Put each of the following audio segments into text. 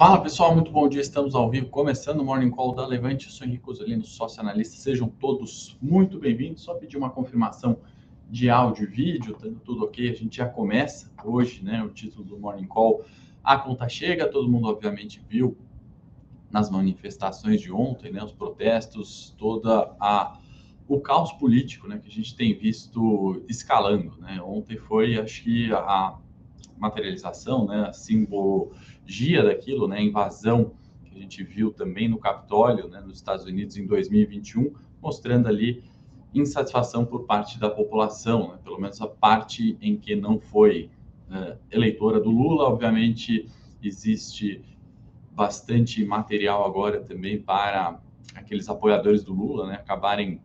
Fala pessoal, muito bom dia. Estamos ao vivo, começando o Morning Call da Levante. Eu sou Henrique Osolino, sócio analista. Sejam todos muito bem-vindos. Só pedir uma confirmação de áudio e vídeo, tendo tudo ok. A gente já começa hoje, né? O título do Morning Call. A conta chega, todo mundo obviamente viu nas manifestações de ontem, né? Os protestos, toda a o caos político, né? Que a gente tem visto escalando, né? Ontem foi, acho que a materialização, né? Símbolo dia daquilo, né, a invasão que a gente viu também no Capitólio, né, nos Estados Unidos em 2021, mostrando ali insatisfação por parte da população, né, pelo menos a parte em que não foi uh, eleitora do Lula. Obviamente, existe bastante material agora também para aqueles apoiadores do Lula né, acabarem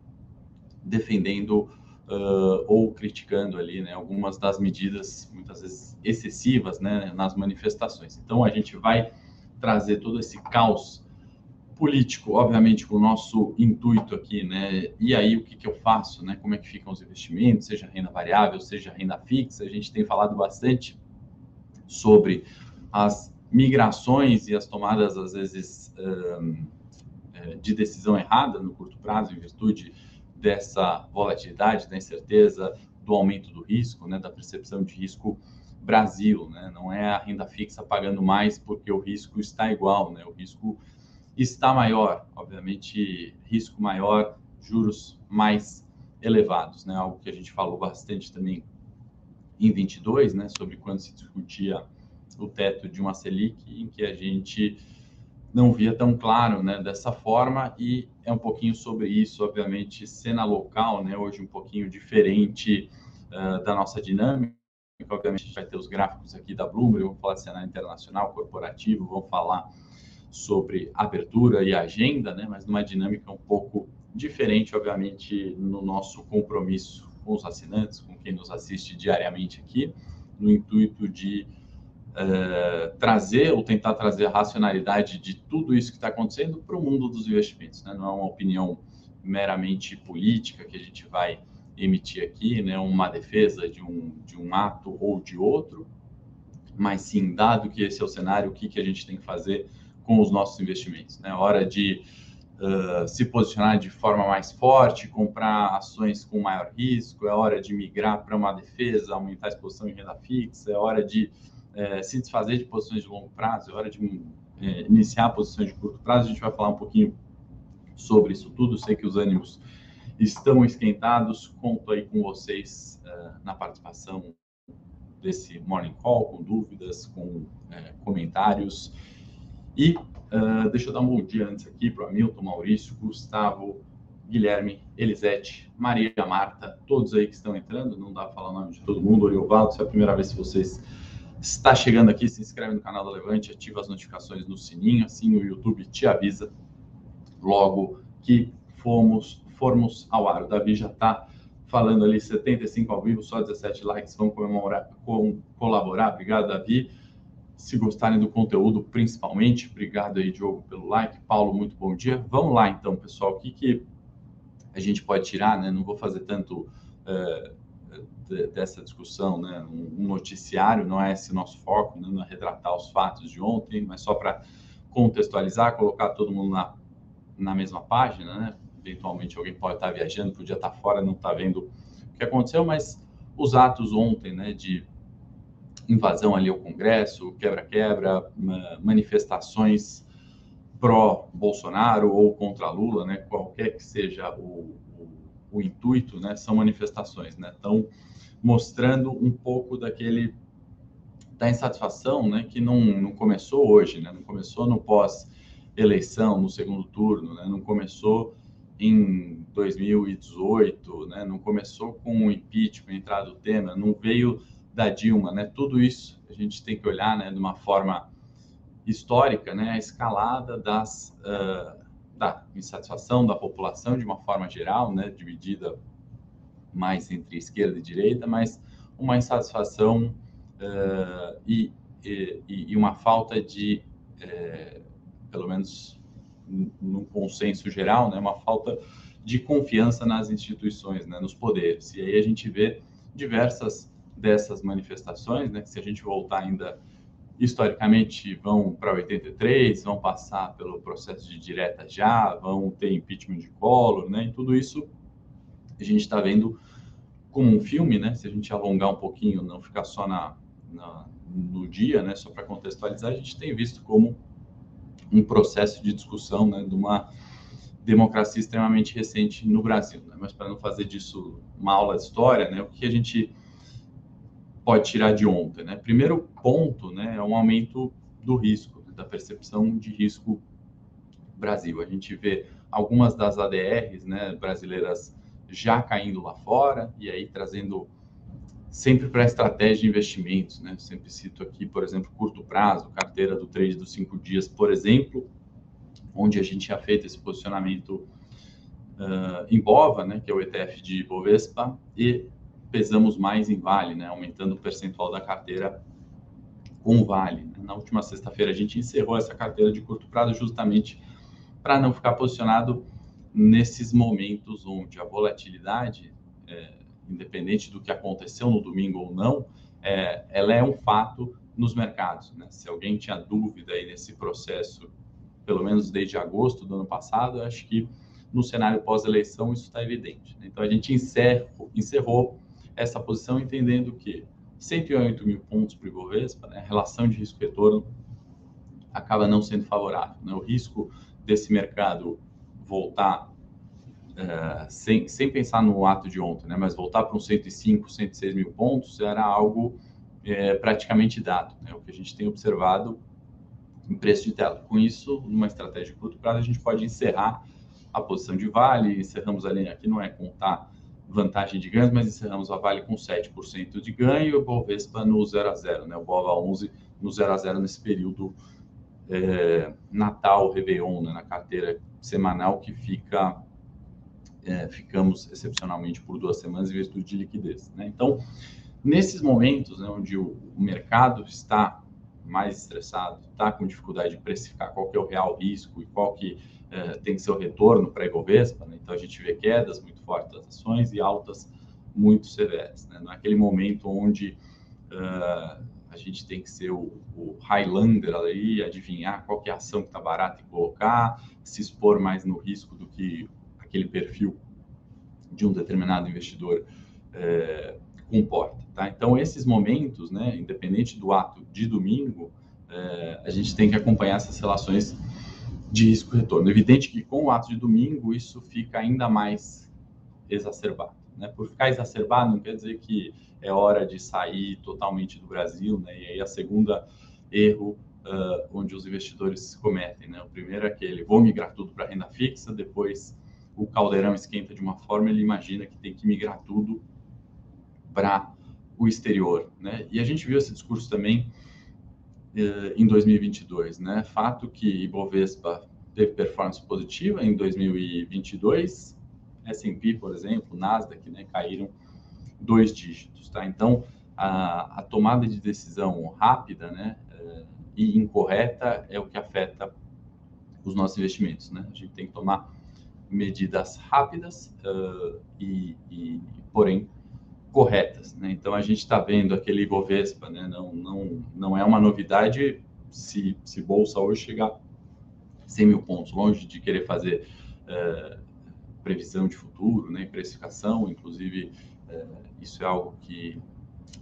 defendendo uh, ou criticando ali, né, algumas das medidas muitas vezes excessivas, né, nas manifestações. Então a gente vai trazer todo esse caos político, obviamente, com o nosso intuito aqui, né? E aí o que, que eu faço, né? Como é que ficam os investimentos, seja renda variável, seja renda fixa? A gente tem falado bastante sobre as migrações e as tomadas às vezes um, de decisão errada no curto prazo em virtude dessa volatilidade, da incerteza, do aumento do risco, né, da percepção de risco Brasil, né? Não é a renda fixa pagando mais porque o risco está igual, né? O risco está maior, obviamente, risco maior, juros mais elevados, né? Algo que a gente falou bastante também em 22, né, sobre quando se discutia o teto de uma Selic, em que a gente não via tão claro, né, dessa forma, e é um pouquinho sobre isso, obviamente, cena local, né, hoje um pouquinho diferente uh, da nossa dinâmica, obviamente a gente vai ter os gráficos aqui da Bloomberg, vamos falar de cenário internacional, corporativo, vamos falar sobre abertura e agenda, né, mas numa dinâmica um pouco diferente, obviamente, no nosso compromisso com os assinantes, com quem nos assiste diariamente aqui, no intuito de é, trazer ou tentar trazer a racionalidade de tudo isso que está acontecendo para o mundo dos investimentos. Né? Não é uma opinião meramente política que a gente vai emitir aqui, né? uma defesa de um, de um ato ou de outro, mas sim, dado que esse é o cenário, o que, que a gente tem que fazer com os nossos investimentos. Né? Hora de uh, se posicionar de forma mais forte, comprar ações com maior risco, é hora de migrar para uma defesa, aumentar a exposição em renda fixa, é hora de é, se desfazer de posições de longo prazo, é hora de é, iniciar posições de curto prazo. A gente vai falar um pouquinho sobre isso tudo. Sei que os ânimos estão esquentados. Conto aí com vocês é, na participação desse Morning Call, com dúvidas, com é, comentários. E uh, deixa eu dar um bom dia antes aqui para o Hamilton, Maurício, Gustavo, Guilherme, Elisete, Maria Marta, todos aí que estão entrando. Não dá para falar o nome de todo mundo. Oriovaldo, se é a primeira vez que vocês está chegando aqui, se inscreve no canal da Levante, ativa as notificações no sininho, assim o YouTube te avisa logo que fomos, formos ao ar. O Davi já está falando ali 75 ao vivo, só 17 likes, vão comemorar, com, colaborar. Obrigado, Davi. Se gostarem do conteúdo, principalmente, obrigado aí, Diogo, pelo like. Paulo, muito bom dia. Vamos lá, então, pessoal, o que, que a gente pode tirar, né? Não vou fazer tanto uh, dessa discussão, né? Um, noticiário não é esse nosso foco, né? não é retratar os fatos de ontem, mas só para contextualizar, colocar todo mundo na, na mesma página, né? Eventualmente alguém pode estar viajando, podia estar fora, não está vendo o que aconteceu, mas os atos ontem, né? De invasão ali ao Congresso, quebra-quebra, manifestações pró-Bolsonaro ou contra Lula, né? Qualquer que seja o, o intuito, né, são manifestações, né? Estão mostrando um pouco daquele da insatisfação, né, que não, não começou hoje, né? Não começou no pós eleição, no segundo turno, né? Não começou em 2018, né? Não começou com o impeachment, a entrada do tema, não veio da Dilma, né? Tudo isso a gente tem que olhar, né, de uma forma histórica, né? A escalada das uh, da insatisfação da população de uma forma geral, né, dividida mais entre esquerda e direita, mas uma insatisfação uh, e, e, e, uma falta de, uh, pelo menos no consenso geral, né, uma falta de confiança nas instituições, né, nos poderes. E aí a gente vê diversas dessas manifestações, né, que se a gente voltar ainda historicamente vão para 83, vão passar pelo processo de direta já, vão ter impeachment de Collor, né? E tudo isso a gente está vendo como um filme, né? Se a gente alongar um pouquinho, não ficar só na, na no dia, né? Só para contextualizar, a gente tem visto como um processo de discussão, né? De uma democracia extremamente recente no Brasil, né? Mas para não fazer disso uma aula de história, né? O que a gente pode tirar de ontem, né? Primeiro ponto, né? É um aumento do risco, né? da percepção de risco Brasil. A gente vê algumas das ADRs, né? Brasileiras já caindo lá fora e aí trazendo sempre para a estratégia de investimentos, né? Sempre cito aqui, por exemplo, curto prazo, carteira do trade dos cinco dias, por exemplo, onde a gente já feito esse posicionamento uh, em BOVA, né? Que é o ETF de Bovespa e pesamos mais em Vale, né? Aumentando o percentual da carteira com Vale. Né? Na última sexta-feira a gente encerrou essa carteira de curto prazo justamente para não ficar posicionado nesses momentos onde a volatilidade é, independente do que aconteceu no domingo ou não, é, ela é um fato nos mercados. Né? Se alguém tinha dúvida aí nesse processo, pelo menos desde agosto do ano passado, acho que no cenário pós-eleição isso está evidente. Né? Então a gente encerrou, essa posição entendendo que 108 mil pontos para o Ibovespa, né? a relação de risco-retorno acaba não sendo favorável. Né? O risco desse mercado voltar é, sem, sem pensar no ato de ontem, né, mas voltar para uns 105, 106 mil pontos era algo é, praticamente dado, né, o que a gente tem observado em preço de tela. Com isso, numa estratégia de curto prazo, a gente pode encerrar a posição de Vale, encerramos ali, aqui não é contar vantagem de ganhos, mas encerramos a Vale com 7% de ganho e o Bovespa no 0 a 0, né, o Bova 11 no 0 a 0 nesse período é, Natal, Réveillon, né, na carteira semanal que fica é, ficamos excepcionalmente por duas semanas em virtude de liquidez. Né? Então, nesses momentos né, onde o, o, mercado está mais estressado, está com dificuldade de precificar qual que é o real risco e qual que é, tem que ser o retorno para a Ibovespa, né? então a gente vê quedas muito fortes das ações e altas muito severas. Né? Naquele momento onde uh, a gente tem que ser o, o Highlander ali, adivinhar qual é a ação que está barata e colocar, se expor mais no risco do que aquele perfil de um determinado investidor é, comporta. Tá? Então, esses momentos, né, independente do ato de domingo, é, a gente tem que acompanhar essas relações de risco-retorno. Evidente que com o ato de domingo isso fica ainda mais exacerbado. Né? Por ficar exacerbado não quer dizer que é hora de sair totalmente do Brasil, né? e aí a segunda erro uh, onde os investidores cometem. Né? O primeiro é aquele, vou migrar tudo para renda fixa, depois o caldeirão esquenta de uma forma, ele imagina que tem que migrar tudo para o exterior, né? E a gente viu esse discurso também eh, em 2022, né? Fato que Ibovespa teve performance positiva em 2022, S&P, por exemplo, Nasdaq, né, caíram dois dígitos, tá? Então, a, a tomada de decisão rápida, né, eh, e incorreta é o que afeta os nossos investimentos, né? A gente tem que tomar medidas rápidas uh, e, e, porém, corretas. Né? Então, a gente está vendo aquele Ibovespa, né? não, não, não é uma novidade se, se Bolsa hoje chegar 100 mil pontos, longe de querer fazer uh, previsão de futuro, né? precificação, inclusive, uh, isso é algo que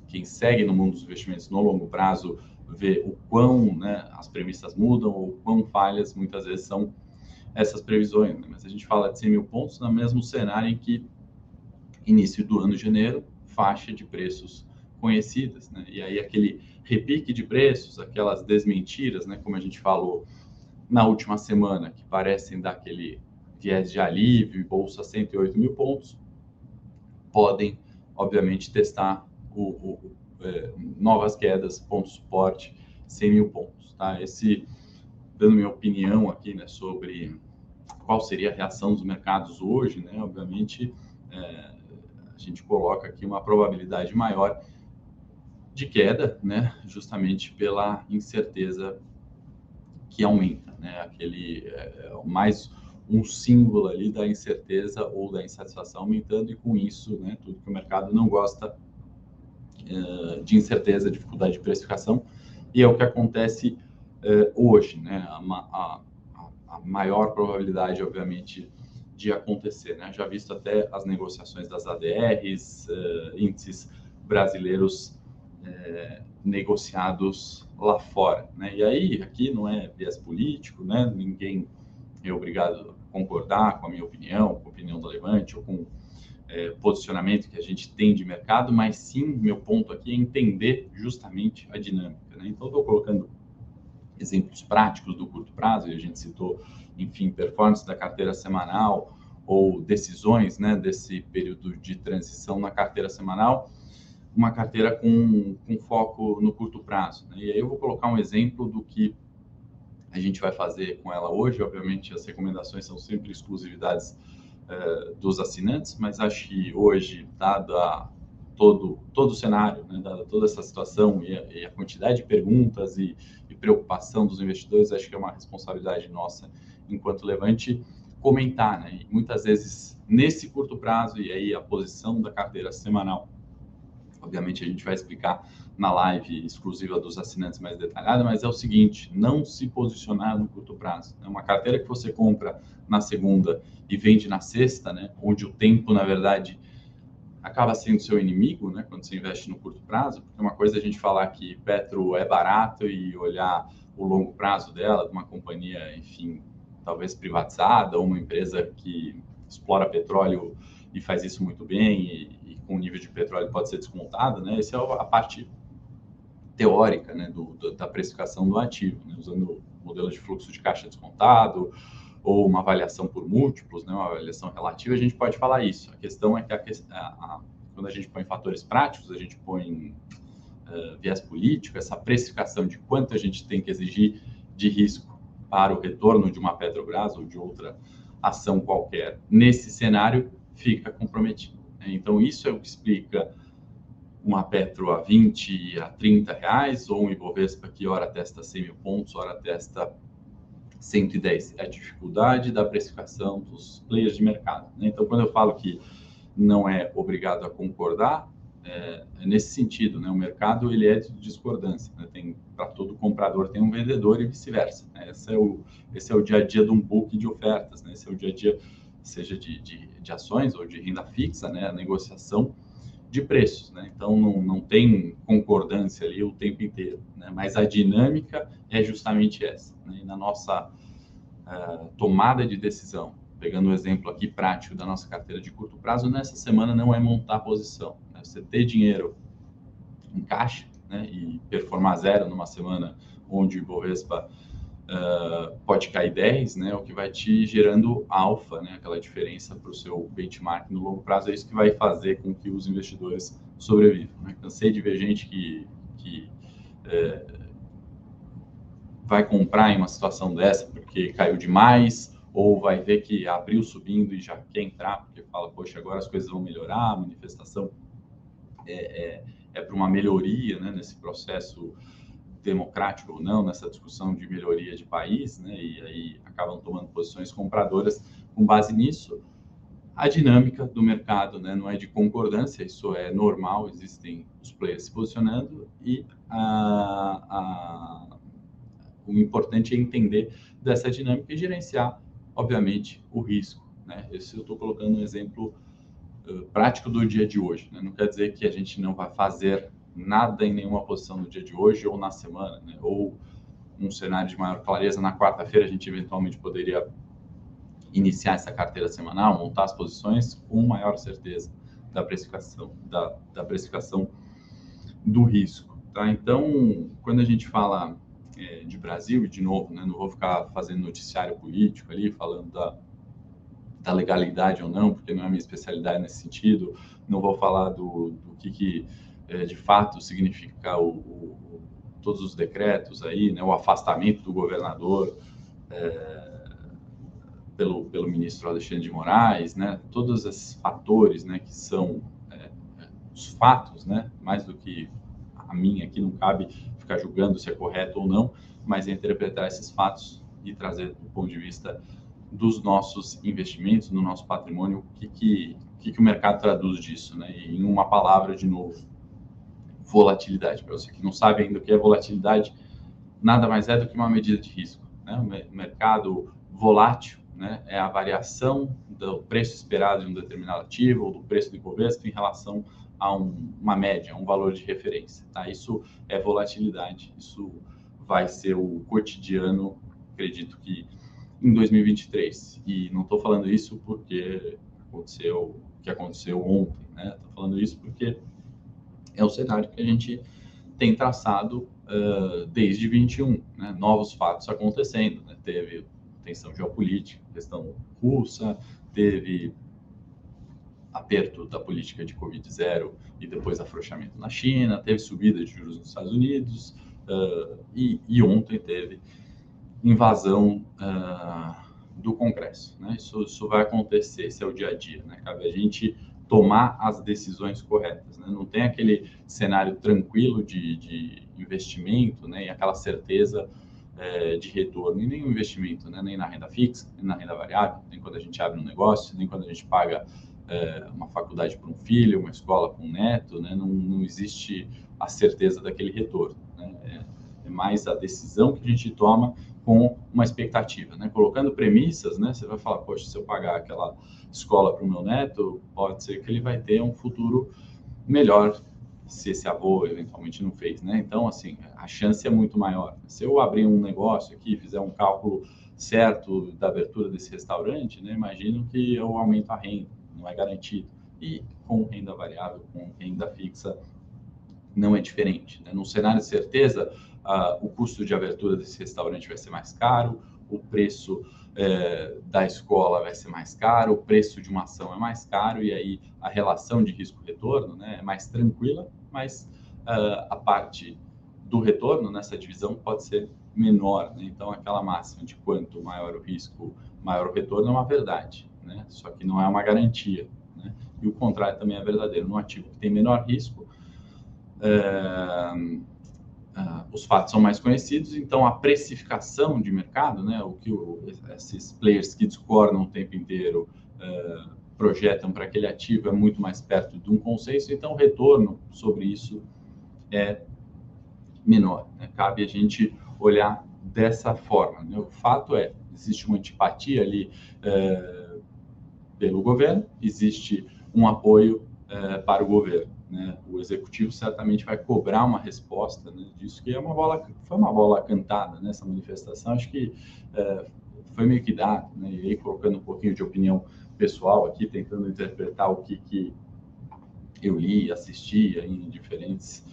quem segue no mundo dos investimentos no longo prazo vê o quão né, as premissas mudam, ou quão falhas muitas vezes são essas previsões, né? mas a gente fala de 100 mil pontos no mesmo cenário em que início do ano de janeiro, faixa de preços conhecidas, né? E aí aquele repique de preços, aquelas desmentiras, né, como a gente falou na última semana, que parecem dar aquele viés de alívio e bolsa 108 mil pontos, podem, obviamente, testar o, o é, novas quedas, ponto suporte, 100 mil pontos, tá? Esse, dando minha opinião aqui, né, sobre qual seria a reação dos mercados hoje, né? Obviamente, é, a gente coloca aqui uma probabilidade maior de queda, né? Justamente pela incerteza que aumenta, né? Aquele é, mais um símbolo ali da incerteza ou da insatisfação aumentando e com isso, né? Tudo que o mercado não gosta é, de incerteza, dificuldade de precificação, e é o que acontece uh, hoje, né? A, a, a, maior probabilidade, obviamente, de acontecer, né? Já visto até as negociações das ADRs, uh, índices brasileiros uh, negociados lá fora, né? E aí, aqui não é viés político, né? Ninguém é obrigado concordar com a minha opinião, com a opinião do Levante ou com é, posicionamento que a gente tem de mercado, mas sim, meu ponto aqui é entender justamente a dinâmica. Né? Então, estou colocando exemplos práticos do curto prazo, e a gente citou, enfim, performance da carteira semanal ou decisões né, desse período de transição na carteira semanal, uma carteira com, com foco no curto prazo. Né? E aí eu vou colocar um exemplo do que a gente vai fazer com ela hoje. Obviamente, as recomendações são sempre exclusividades uh, dos assinantes, mas acho que hoje, dada todo, todo o cenário, né, dada toda essa situação e a, e a quantidade de perguntas e, e, preocupação dos investidores, acho que é uma responsabilidade nossa, enquanto Levante, comentar. Né, e muitas vezes, nesse curto prazo, e aí a posição da carteira semanal, obviamente a gente vai explicar na live exclusiva dos assinantes mais detalhada, mas é o seguinte: não se posicionar no curto prazo. É uma carteira que você compra na segunda e vende na sexta, né? Onde o tempo, na verdade, acaba sendo seu inimigo, né? Quando você investe no curto prazo, porque uma coisa é a gente falar que Petro é barato e olhar o longo prazo dela, de uma companhia, enfim, talvez privatizada ou uma empresa que explora petróleo e faz isso muito bem e, e com o nível de petróleo pode ser descontado, né? Essa é a parte teórica né, do, da precificação do ativo, né, usando modelo de fluxo de caixa descontado ou uma avaliação por múltiplos, né, uma avaliação relativa, a gente pode falar isso. A questão é que a, a, a, quando a gente põe fatores práticos, a gente põe uh, viés político, essa precificação de quanto a gente tem que exigir de risco para o retorno de uma Petrobras ou de outra ação qualquer, nesse cenário fica comprometido. Né? Então, isso é o que explica uma Petro a 20, a 30 reais, ou um Ibovespa que ora testa 100 mil pontos, ora testa 110. É a dificuldade da precificação dos players de mercado. Né? Então, quando eu falo que não é obrigado a concordar, é, é nesse sentido, né? O mercado ele é de discordância, né? Tem para todo comprador tem um vendedor e vice-versa. Né? Esse é o esse é o dia a dia de um book de ofertas, né? Esse é o dia a dia seja de, de, de ações ou de renda fixa, né? A negociação de preços, né? Então não, não tem concordância ali o tempo inteiro, né? Mas a dinâmica é justamente essa. Né? Na nossa uh, tomada de decisão, pegando o um exemplo aqui prático da nossa carteira de curto prazo, nessa semana não é montar posição. Né? Você ter dinheiro em caixa, né? E performar zero numa semana onde o Ibovespa uh, pode cair 10, né, o que vai te gerando alfa, né, aquela diferença para o seu benchmark no longo prazo, é isso que vai fazer com que os investidores sobrevivam. Né? Cansei de ver gente que, que é, vai comprar em uma situação dessa porque caiu demais, ou vai ver que abriu subindo e já quer entrar, porque fala, poxa, agora as coisas vão melhorar, a manifestação é, é, é para uma melhoria né, nesse processo democrático ou não nessa discussão de melhoria de país, né, e aí acabam tomando posições compradoras com base nisso. A dinâmica do mercado né, não é de concordância, isso é normal, existem os players se posicionando e a, a, o importante é entender dessa dinâmica e gerenciar, obviamente, o risco. Né? Esse eu estou colocando um exemplo uh, prático do dia de hoje. Né? Não quer dizer que a gente não vai fazer nada em nenhuma posição no dia de hoje ou na semana, né? ou um cenário de maior clareza na quarta-feira, a gente eventualmente poderia iniciar essa carteira semanal, montar as posições com maior certeza da precificação, da, da precificação do risco. Tá? Então, quando a gente fala é, de Brasil, e de novo, né, não vou ficar fazendo noticiário político ali, falando da, da legalidade ou não, porque não é minha especialidade nesse sentido, não vou falar do, do que, que é, de fato significa o, o, todos os decretos aí, né, o afastamento do governador é, pelo, pelo ministro Alexandre de Moraes, né, todos esses fatores, né, que são é, os fatos, né, mais do que a mim aqui não cabe ficar julgando se é correto ou não, mas é interpretar esses fatos e trazer do ponto de vista dos nossos investimentos, no nosso patrimônio, o que, que, que, que o mercado traduz disso, né? E em uma palavra, de novo, volatilidade. Para você que não sabe ainda o que é volatilidade, nada mais é do que uma medida de risco. Né? O mercado volátil né, é a variação do preço esperado de um determinado ativo ou do preço do Ibovespa em relação a um, uma média, um valor de referência. Tá? Isso é volatilidade, isso vai ser o cotidiano, acredito que em 2023. E não estou falando isso porque aconteceu o que aconteceu ontem, né? Estou falando isso porque é o cenário que a gente tem traçado uh, desde 21, né? novos fatos acontecendo. Né? Teve tensão geopolítica, questão russa, teve aperto da política de Covid-0 e depois afrouxamento na China, teve subida de juros nos Estados Unidos uh, e, e, ontem teve invasão uh, do Congresso. Né? Isso, isso vai acontecer, esse é o dia a dia. Né? Cabe a gente tomar as decisões corretas. Né? Não tem aquele cenário tranquilo de, de investimento né? e aquela certeza é, de retorno em nenhum investimento, né? nem na renda fixa, nem na renda variável, nem quando a gente abre um negócio, nem quando a gente paga é, uma faculdade para um filho, uma escola para um neto, né? não, não existe a certeza daquele retorno. Né? É, é, mais a decisão que a gente toma com uma expectativa, né? Colocando premissas, né? Você vai falar, poxa, se eu pagar aquela escola para o meu neto, pode ser que ele vai ter um futuro melhor se esse avô eventualmente não fez, né? Então, assim, a chance é muito maior. Se eu abrir um negócio aqui, fizer um cálculo certo da abertura desse restaurante, né? Imagino que eu aumento a renda, não é garantido. E com renda variável, com renda fixa, não é diferente. Né? Num cenário de certeza, o custo de abertura desse restaurante vai ser mais caro, o preço é, da escola vai ser mais caro, o preço de uma ação é mais caro e aí a relação de risco-retorno né, é mais tranquila, mas uh, a parte do retorno nessa divisão pode ser menor. Né? Então, aquela máxima de quanto maior o risco, maior o retorno é uma verdade, né? só que não é uma garantia. Né? E o contrário também é verdadeiro. No ativo que tem menor risco, uh, uh, os fatos são mais conhecidos, então a precificação de mercado, né, o que o, esses players que discordam o tempo inteiro uh, projetam para aquele ativo é muito mais perto de um consenso, então o retorno sobre isso é menor. Né? Cabe a gente olhar dessa forma. Né? O fato é, existe uma antipatia ali uh, pelo governo, existe um apoio para o governo. Né? O executivo certamente vai cobrar uma resposta né, disso, que é uma bola, foi uma bola cantada nessa manifestação. Acho que é, foi meio que dado, né? e aí colocando um pouquinho de opinião pessoal aqui, tentando interpretar o que, que eu li, assistia em diferentes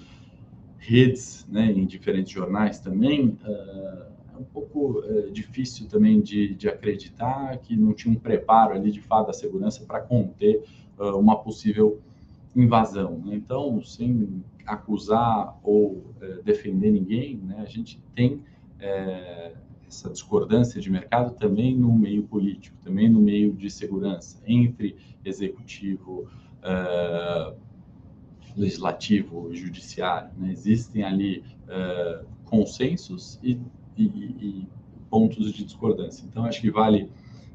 redes, né, em diferentes jornais também, uh, é um pouco uh, difícil também de, de, acreditar que não tinha um preparo ali de fato da segurança para conter uh, uma possível invasão. Né? Então, sem acusar ou é, defender ninguém, né, a gente tem é, essa discordância de mercado também no meio político, também no meio de segurança, entre executivo, é, legislativo e judiciário. Né? Existem ali é, consensos e, e, e pontos de discordância. Então, acho que vale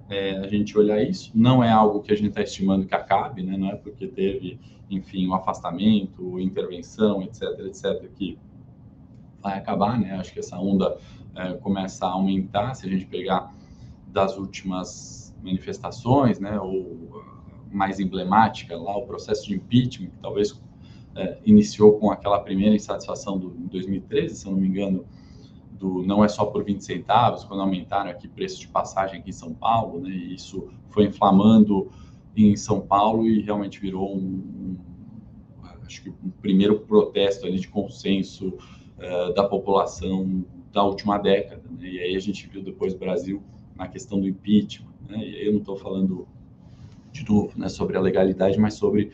é, a gente olhar isso. Não é algo que a gente está estimando que acabe, né? não é porque teve, enfim, um afastamento, intervenção, etc., etc., que vai acabar. Né? Acho que essa onda é, começa a aumentar. Se a gente pegar das últimas manifestações, né, ou mais emblemática lá, o processo de impeachment, que talvez é, iniciou com aquela primeira insatisfação do 2013, se eu não me engano, do não é só por 20 centavos, quando aumentaram aqui preço de passagem aqui em São Paulo, né, e isso foi inflamando em São Paulo e realmente virou um, um acho que um primeiro protesto ali de consenso uh, da população da última década, né, e aí a gente viu depois o Brasil na questão do impeachment, né, e aí eu não estou falando de novo, né, sobre a legalidade, mas sobre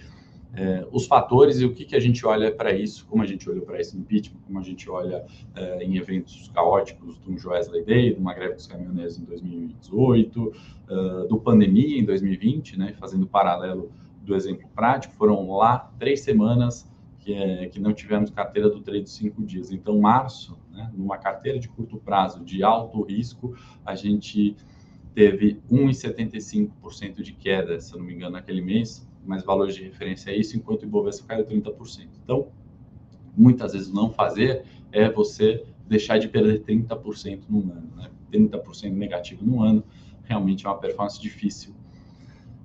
é, os fatores e o que, que a gente olha para isso, como a gente olhou para no impeachment, como a gente olha é, em eventos caóticos do Joesley Day, de uma greve dos caminhoneiros em 2018, uh, é, do pandemia em 2020, né, fazendo paralelo do exemplo prático, foram lá três semanas que, é, que não tivemos carteira do trade de cinco dias. Então, março, né, numa carteira de curto prazo, de alto risco, a gente teve 1,75% de queda, se eu não me engano, naquele mês, mais valores de referência a isso, enquanto o Ibovespa caiu 30%. Então, muitas vezes não fazer é você deixar de perder 30% num ano. Né? 30% negativo num ano realmente é uma performance difícil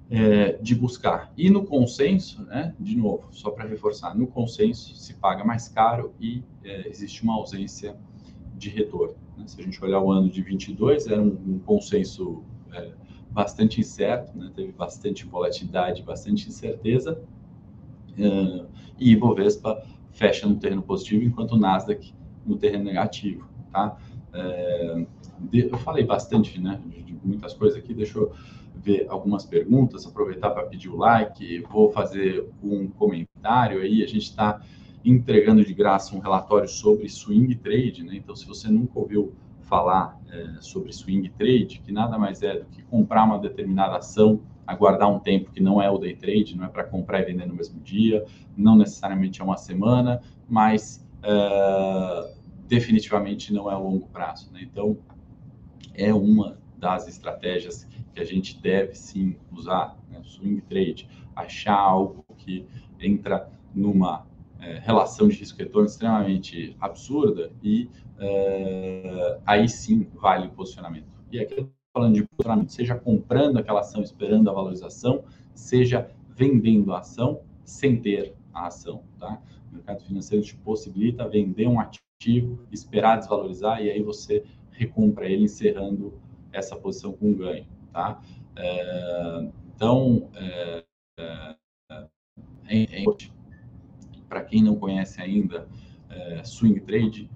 é, de buscar. E no consenso, né, de novo, só para reforçar, no consenso se paga mais caro e é, existe uma ausência de retorno. Né? Se a gente olhar o ano de 22, era um, um consenso é, bastante incerto, né? teve bastante volatilidade, bastante incerteza, é, e Ibovespa fecha no terreno positivo, enquanto o Nasdaq no terreno negativo. Tá? É, eu falei bastante né, de muitas coisas aqui, deixa eu ver algumas perguntas, aproveitar para pedir o like, vou fazer um comentário aí, a gente está entregando de graça um relatório sobre swing trade, né? Então, se você nunca ouviu falar é, sobre swing trade, que nada mais é do que comprar uma determinada ação, aguardar um tempo que não é o day trade, não é para comprar e vender no mesmo dia, não necessariamente é uma semana, mas é, definitivamente não é o longo prazo. Né? Então, é uma das estratégias que a gente deve sim usar, né? swing trade, achar algo que entra numa é, relação de risco-retorno extremamente absurda e é, aí sim vale o posicionamento. E aqui eu estou falando de posicionamento, seja comprando aquela ação esperando a valorização, seja vendendo a ação sem ter a ação. Tá? O mercado financeiro te possibilita vender um ativo, esperar desvalorizar e aí você recompra ele encerrando essa posição com ganho, tá? É, então, é, é, é, para quem não conhece ainda swing trade,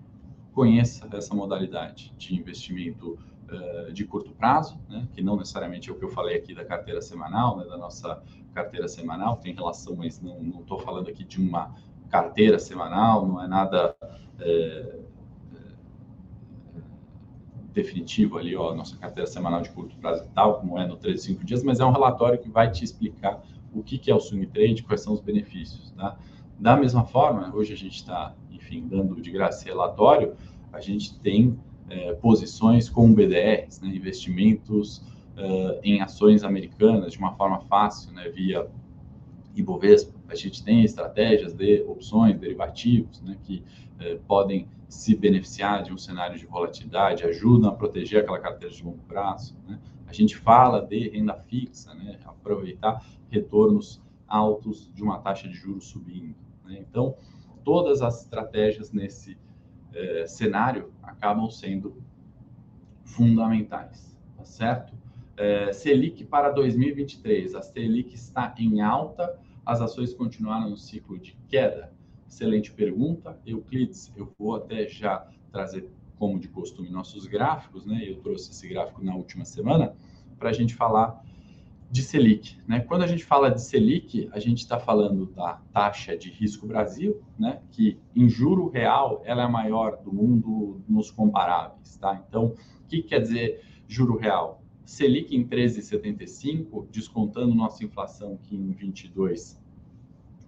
conheça essa modalidade de investimento é, de curto prazo, né, que não necessariamente é o que eu falei aqui da carteira semanal, né, da nossa carteira semanal, tem relação, mas não estou falando aqui de uma carteira semanal, não é nada é, definitivo ali, ó, nossa carteira semanal de curto prazo e tal, como é no 3 5 dias, mas é um relatório que vai te explicar o que, que é o swing trade, quais são os benefícios, tá? Da mesma forma, hoje a gente está, enfim, dando de graça relatório, a gente tem é, posições com BDRs, né, investimentos uh, em ações americanas de uma forma fácil, né, via Ibovespa. A gente tem estratégias de opções, derivativos, né, que uh, podem se beneficiar de um cenário de volatilidade, ajudam a proteger aquela carteira de longo prazo. Né? A gente fala de renda fixa, né? aproveitar retornos altos de uma taxa de juros subindo. Né? Então, todas as estratégias nesse eh, cenário acabam sendo fundamentais, tá certo? Eh, Selic para 2023, a Selic está em alta, as ações continuaram no ciclo de queda. Excelente pergunta. Euclides, eu vou até já trazer, como de costume, nossos gráficos, né? Eu trouxe esse gráfico na última semana para a gente falar de Selic. Né? Quando a gente fala de Selic, a gente está falando da taxa de risco Brasil, né? que em juro real ela é a maior do mundo nos comparáveis. Tá? Então, o que quer dizer juro real? Selic em 13,75, descontando nossa inflação que em 22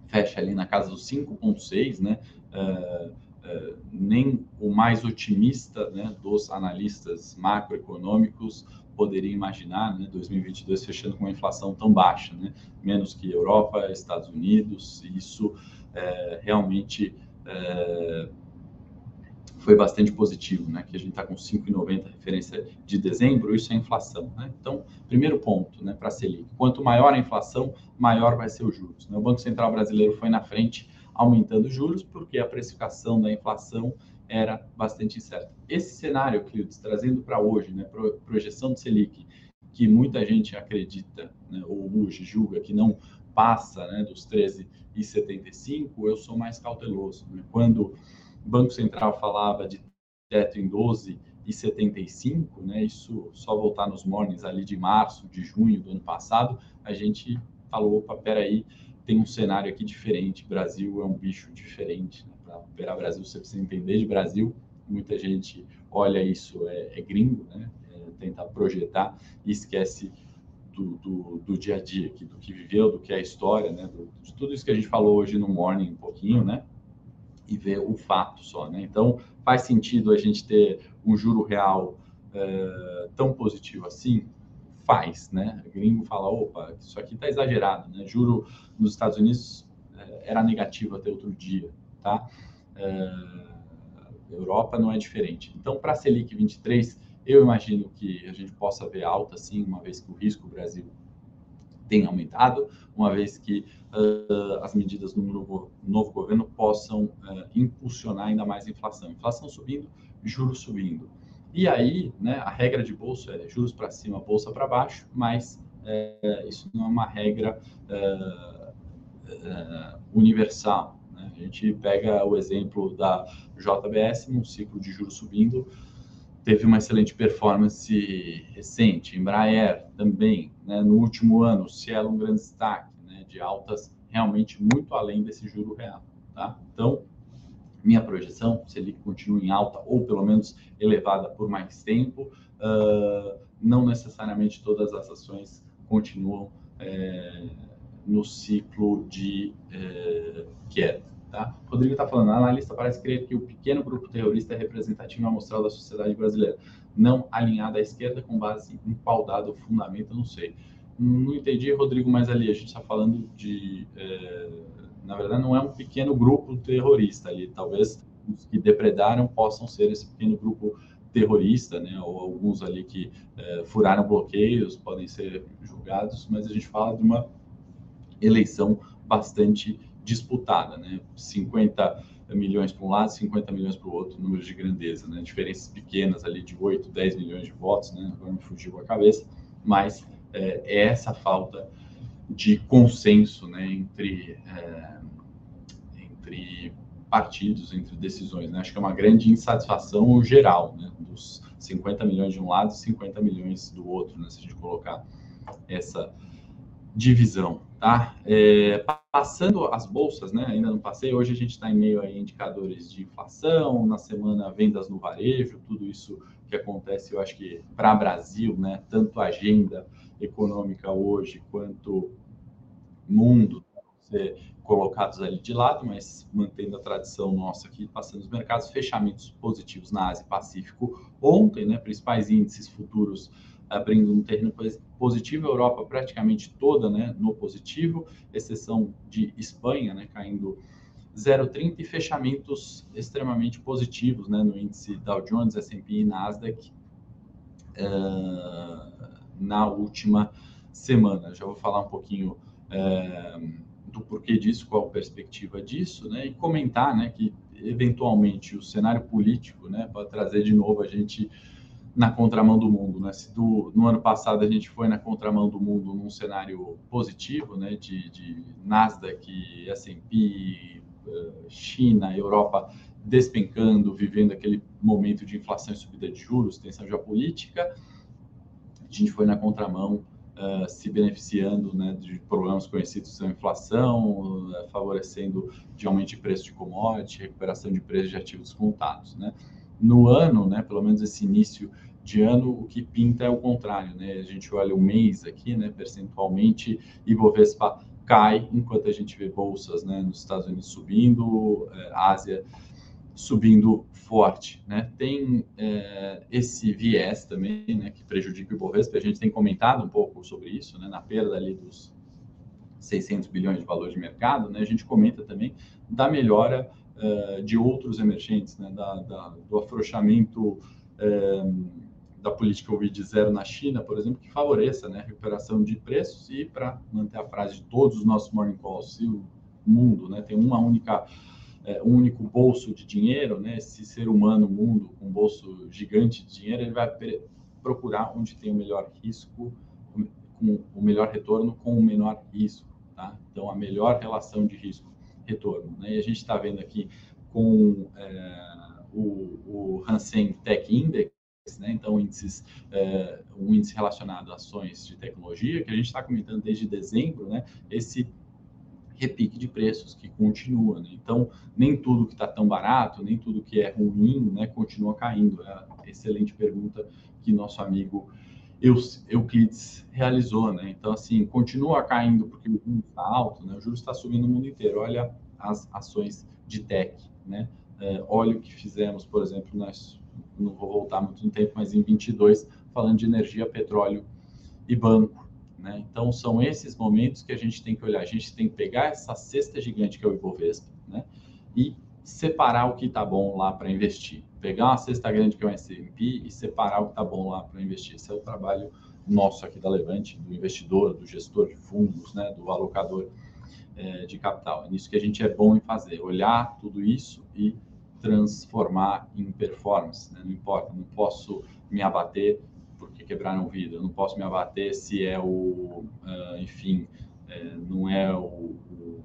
fecha ali na casa dos 5,6, né? Uh, uh, nem o mais otimista né, dos analistas macroeconômicos poderia imaginar né, 2022 fechando com uma inflação tão baixa, né? menos que Europa, Estados Unidos, isso é, realmente é, foi bastante positivo, né? Que a gente está com 5,90 referência de dezembro, isso é inflação, né? Então, primeiro ponto, né, para a Selic, quanto maior a inflação, maior vai ser os juros. Né? O Banco Central brasileiro foi na frente aumentando os juros porque a precificação da inflação era bastante incerta. Esse cenário, Clides, trazendo para hoje, né, projeção de Selic, que muita gente acredita, né, ou hoje julga que não passa né, dos 13,75, eu sou mais cauteloso. Né? Quando o Banco Central falava de teto em 12 e 75, né? Isso só voltar nos mornings ali de março, de junho do ano passado, a gente falou, opa, peraí, tem um cenário aqui diferente, Brasil é um bicho diferente, né? Para operar Brasil você precisa entender de Brasil, muita gente olha isso, é, é gringo, né? É, tenta projetar e esquece do, do, do, dia a dia, do que viveu, do que é a história, né? Do, de tudo isso que a gente falou hoje no morning um pouquinho, né? e ver o fato só, né? Então, faz sentido a gente ter um juro real é, tão positivo assim? Faz, né? O gringo fala, opa, isso aqui está exagerado, né? Juro nos Estados Unidos é, era negativo até outro dia, tá? É, Europa não é diferente. Então, para a Selic 23, eu imagino que a gente possa ver alta, sim, uma vez que o risco Brasil tem aumentado, uma vez que uh, as medidas do novo, novo governo possam uh, impulsionar ainda mais a inflação. Inflação subindo, juros subindo. E aí, né, a regra de bolsa é juros para cima, bolsa para baixo, mas isso não é uma regra universal. A gente pega o exemplo da JBS, num ciclo de juros subindo, teve uma excelente performance recente. Embraer também, né, no último ano, Cielo um grande destaque, né, de altas realmente muito além desse juro real. Tá? Então, minha projeção, se ele continua em alta ou pelo menos elevada por mais tempo, uh, não necessariamente todas as ações continuam é, no ciclo de é, queda. Tá? Rodrigo está falando, analista parece crer que o pequeno grupo terrorista é representativo amostral da sociedade brasileira, não alinhada à esquerda com base em qual dado fundamento, não sei. Não entendi, Rodrigo, mas ali a gente está falando de... É, na verdade, não é um pequeno grupo terrorista ali, talvez os que depredaram possam ser esse pequeno grupo terrorista, né, ou alguns ali que é, furaram bloqueios podem ser julgados, mas a gente fala de uma eleição bastante disputada, né, 50 milhões para um lado, 50 milhões para o outro, número de grandeza, né, diferenças pequenas ali de 8, 10 milhões de votos, né, agora me fugiu a cabeça, mas é, é essa falta de consenso, né, entre é, entre partidos, entre decisões. Né? Acho que é uma grande insatisfação geral, né? dos 50 milhões de um lado e 50 milhões do outro, né? se a gente colocar essa divisão. Tá? É, passando as bolsas, né? ainda não passei, hoje a gente está em meio a indicadores de inflação, na semana vendas no varejo, tudo isso que acontece, eu acho que para Brasil, né? tanto a agenda econômica hoje quanto mundo, você colocados ali de lado, mas mantendo a tradição nossa aqui, passando os mercados, fechamentos positivos na Ásia e Pacífico ontem, né, principais índices futuros abrindo um terreno positivo, a Europa praticamente toda né, no positivo, exceção de Espanha, né, caindo 0,30 e fechamentos extremamente positivos né, no índice Dow Jones, S&P e Nasdaq uh, na última semana. Já vou falar um pouquinho uh, do porquê disso, qual a perspectiva disso, né? E comentar, né, que eventualmente o cenário político, né, pode trazer de novo a gente na contramão do mundo, né? Se do, no ano passado a gente foi na contramão do mundo num cenário positivo, né, de, de Nasdaq, S&P, eh, China, Europa despencando, vivendo aquele momento de inflação e subida de juros, tensão geopolítica, a gente foi na contramão uh, se beneficiando né, de problemas conhecidos como inflação, uh, favorecendo de aumento de preço de commodity, recuperação de preços de ativos contados. Né? No ano, né, pelo menos esse início de ano, o que pinta é o contrário. Né? A gente olha o mês aqui, né, percentualmente, Ibovespa cai, enquanto a gente vê bolsas né, nos Estados Unidos subindo, eh, Ásia subindo forte, né? Tem é, esse viés também, né, que prejudica o Ibovespa. A gente tem comentado um pouco sobre isso, né, na perda ali dos 600 bilhões de valor de mercado, né? A gente comenta também da melhora uh, de outros emergentes, né, da, da do afrouxamento da política Covid zero na China, por exemplo, que favoreça, né, recuperação de preços e para manter a frase de todos os nossos morning calls, se o mundo, né, tem uma única é, um único bolso de dinheiro, né? Esse ser humano, mundo com um bolso gigante de dinheiro, ele vai procurar onde tem o melhor risco, com o melhor retorno com o menor risco, tá? Então, a melhor relação de risco-retorno, né? E a gente está vendo aqui com é, o, o Hansen Tech Index, né? Então, índices, é, um índice relacionado a ações de tecnologia, que a gente está comentando desde dezembro, né? Esse repique de preços que continua. Né? Então, nem tudo que está tão barato, nem tudo que é ruim, né, continua caindo. É a excelente pergunta que nosso amigo Euclides realizou. Né? Então, assim, continua caindo porque o juros está alto, né? o juros está subindo no mundo inteiro. Olha as ações de tech. Né? É, olha o que fizemos, por exemplo, nós, não vou voltar muito no tempo, mas em 22, falando de energia, petróleo e banco. Né? Então, são esses momentos que a gente tem que olhar. A gente tem que pegar essa cesta gigante que é o Ibovespa né? e separar o que está bom lá para investir. Pegar uma cesta grande que é o S&P e separar o que está bom lá para investir. Esse é o trabalho nosso aqui da Levante, do investidor, do gestor de fundos, né, do alocador é, de capital. É nisso que a gente é bom em fazer, olhar tudo isso e transformar em performance. Né? Não importa, não posso me abater porque quebraram o vidro, não posso me abater se é o, uh, enfim, é, não é o, o,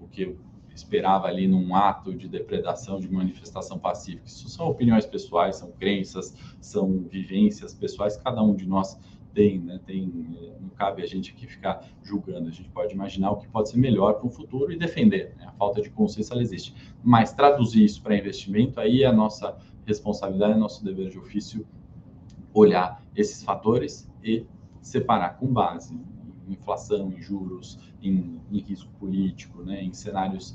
o que eu esperava ali num ato de depredação, de manifestação pacífica. Isso são opiniões pessoais, são crenças, são vivências pessoais, cada um de nós tem, né? Tem, não cabe a gente aqui ficar julgando. A gente pode imaginar o que pode ser melhor para o futuro e defender. Né? A falta de consciência ela existe. Mas traduzir isso para investimento, aí é a nossa responsabilidade, é nosso dever de ofício olhar esses fatores e separar com base em inflação, em juros, em, em risco político, né? em cenários.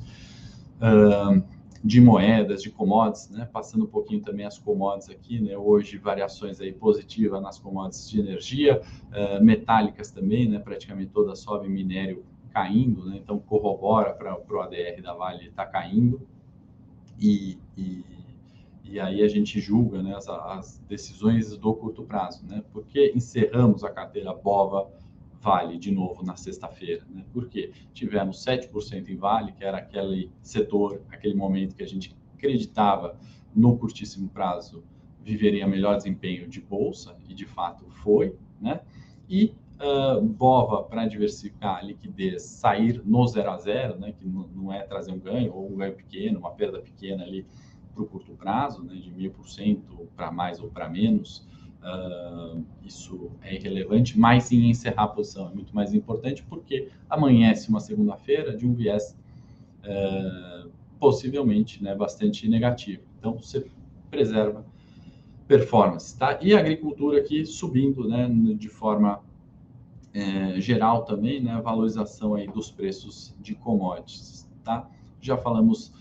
Uh, de moedas, de commodities, né? Passando um pouquinho também as commodities aqui, né? Hoje variações aí positivas nas commodities de energia, uh, metálicas também, né? Praticamente toda sobe, minério caindo, né? Então corrobora para o ADR da Vale está caindo e, e, e, aí a gente julga, né? As, as decisões do curto prazo, né? Porque encerramos a carteira Bova Vale de novo na sexta-feira, né? porque tivemos 7% em Vale, que era aquele setor, aquele momento que a gente acreditava no curtíssimo prazo viveria melhor desempenho de bolsa, e de fato foi, né? E uh, Bova, para diversificar a liquidez, sair no zero a zero, né? Que não é trazer um ganho, ou um ganho pequeno, uma perda pequena ali para o curto prazo, né? De mil por cento para mais ou para menos, Uh, isso é irrelevante, mas sim encerrar a posição é muito mais importante porque amanhece uma segunda-feira de um viés uh, possivelmente né, bastante negativo. Então você preserva performance, tá? E a agricultura aqui subindo, né, de forma é, geral também, né, a valorização aí dos preços de commodities, tá? Já falamos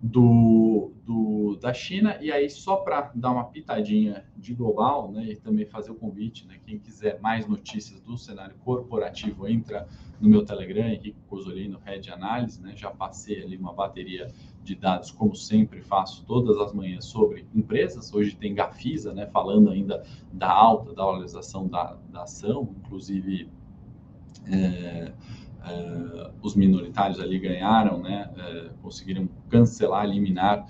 do, do, da China. E aí, só para dar uma pitadinha de global, né, e também fazer o convite, né, quem quiser mais notícias do cenário corporativo, entra no meu Telegram, Henrique Cosolino, Red Análise, né, já passei ali uma bateria de dados, como sempre faço todas as manhãs sobre empresas. Hoje tem Gafisa, né, falando ainda da alta, da valorização da, da ação, inclusive. É, uh, os minoritários ali ganharam, né, uh, conseguiram cancelar, eliminar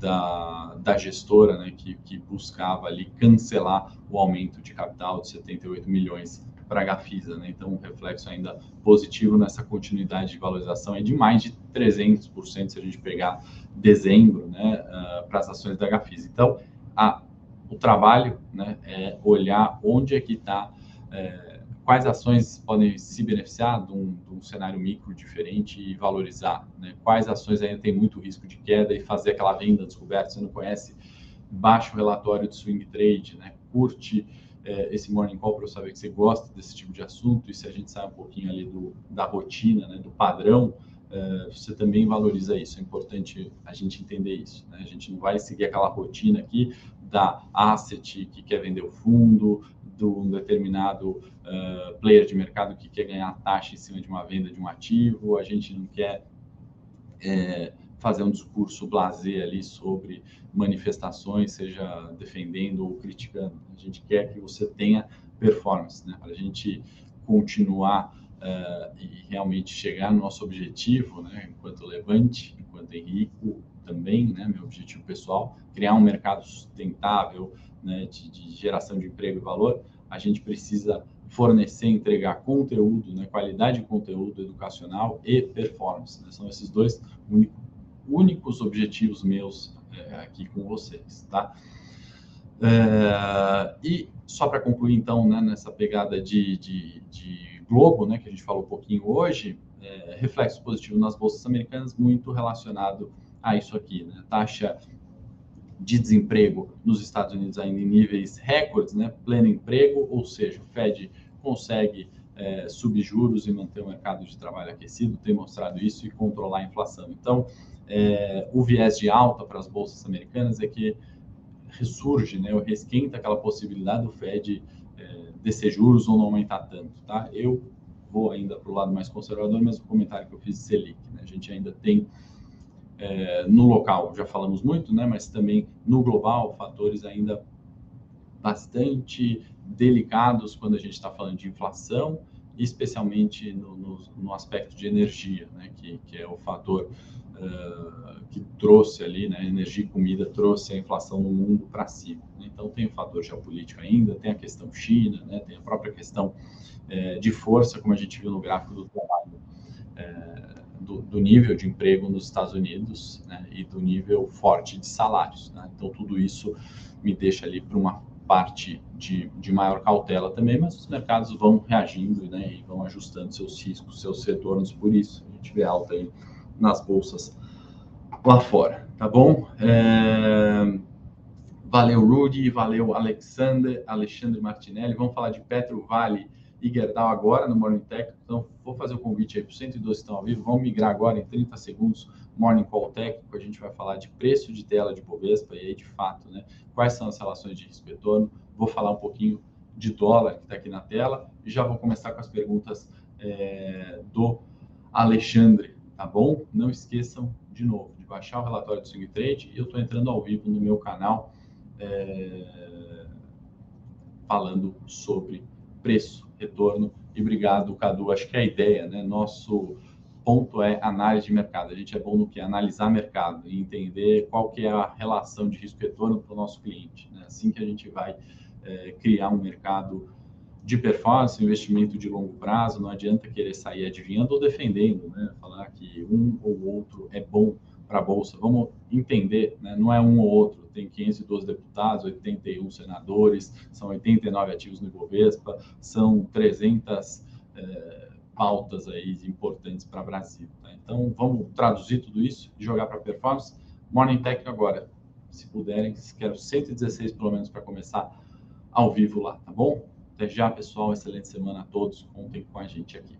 da, da gestora, né, que, que buscava ali cancelar o aumento de capital de 78 milhões para a Gafisa, né? Então, um reflexo ainda positivo nessa continuidade de valorização é de mais de 300% se a gente pegar dezembro, né, uh, para as ações da Gafisa. Então, a, o trabalho, né, é olhar onde é que está quais ações podem se beneficiar de um, de um cenário micro diferente e valorizar, né? quais ações ainda tem muito risco de queda e fazer aquela venda descoberta, você não conhece, baixa o relatório de swing trade, né? curte é, esse morning call para eu saber que você gosta desse tipo de assunto e se a gente sai um pouquinho ali do, da rotina, né? do padrão, é, você também valoriza isso. É importante a gente entender isso. Né? A gente não vai seguir aquela rotina aqui da asset que quer vender o fundo, de um determinado uh, player de mercado que quer ganhar taxa em cima de uma venda de um ativo, a gente não quer é, fazer um discurso blazer ali sobre manifestações, seja defendendo ou criticando. A gente quer que você tenha performance, né? para a gente continuar uh, e realmente chegar no nosso objetivo, né? enquanto Levante, enquanto Henrico também, né? meu objetivo pessoal, criar um mercado sustentável, né, de, de, geração de emprego e valor, a gente precisa fornecer, entregar conteúdo, né, qualidade de conteúdo educacional e performance. Né? São esses dois único, únicos objetivos meus é, aqui com vocês, tá? É, e só para concluir, então, né, nessa pegada de, de, de, globo, né, que a gente falou um pouquinho hoje, é, reflexo positivo nas bolsas americanas, muito relacionado a isso aqui, né? Taxa de desemprego nos Estados Unidos ainda em níveis recordes, né? pleno emprego, ou seja, o Fed consegue é, subir juros e manter o mercado de trabalho aquecido, tem mostrado isso e controlar a inflação. Então, é, o viés de alta para as bolsas americanas é que ressurge, né, ou resquenta aquela possibilidade do Fed é, descer juros ou não aumentar tanto. Tá? Eu vou ainda para o lado mais conservador, mas o comentário que eu fiz de Selic. Né? A gente ainda tem é, no local já falamos muito, né, mas também no global, fatores ainda bastante delicados quando a gente está falando de inflação, especialmente no, no, no, aspecto de energia, né, que, que é o fator uh, que trouxe ali, né, energia e comida trouxe a inflação no mundo para cima. Né? Então tem o fator geopolítico ainda, tem a questão China, né, tem a própria questão uh, de força, como a gente viu no gráfico do trabalho. Uh, do, do, nível de emprego nos Estados Unidos né, e do nível forte de salários. Né? Então, tudo isso me deixa ali para uma parte de, de maior cautela também, mas os mercados vão reagindo né, e vão ajustando seus riscos, seus retornos por isso. A gente vê alta aí nas bolsas lá fora, tá bom? É... Valeu, Rudy, valeu, Alexander, Alexandre Martinelli. Vamos falar de Petro Vale Gerdau agora no Morning Tech. Então, vou fazer o convite aí para os 112 que estão ao vivo. Vamos migrar agora em 30 segundos Morning Call Técnico. A gente vai falar de preço de tela de Bovespa e aí, de fato, né, quais são as relações de risco retorno. Vou falar um pouquinho de dólar que está aqui na tela e já vou começar com as perguntas é, do Alexandre, tá bom? Não esqueçam, de novo, de baixar o relatório do Swing Trade. Eu estou entrando ao vivo no meu canal é, falando sobre preço, retorno. E obrigado, Cadu. Acho que é a ideia, né? Nosso ponto é análise de mercado. A gente é bom no que? Analisar mercado e entender qual que é a relação de risco-retorno para o nosso cliente. Né? Assim que a gente vai é, criar um mercado de performance, investimento de longo prazo, não adianta querer sair adivinhando ou defendendo, né? Falar que um ou outro é bom para a Bolsa. Vamos entender, né? não é um ou outro. Tem 512 deputados, 81 senadores, são 89 ativos no Ibovespa, são 300 é, pautas aí importantes para Brasil. Tá? Então, vamos traduzir tudo isso e jogar para performance. Morning Tech agora, se puderem, quero 116 pelo menos para começar ao vivo lá, tá bom? Até já, pessoal. Excelente semana a todos. Contem com a gente aqui.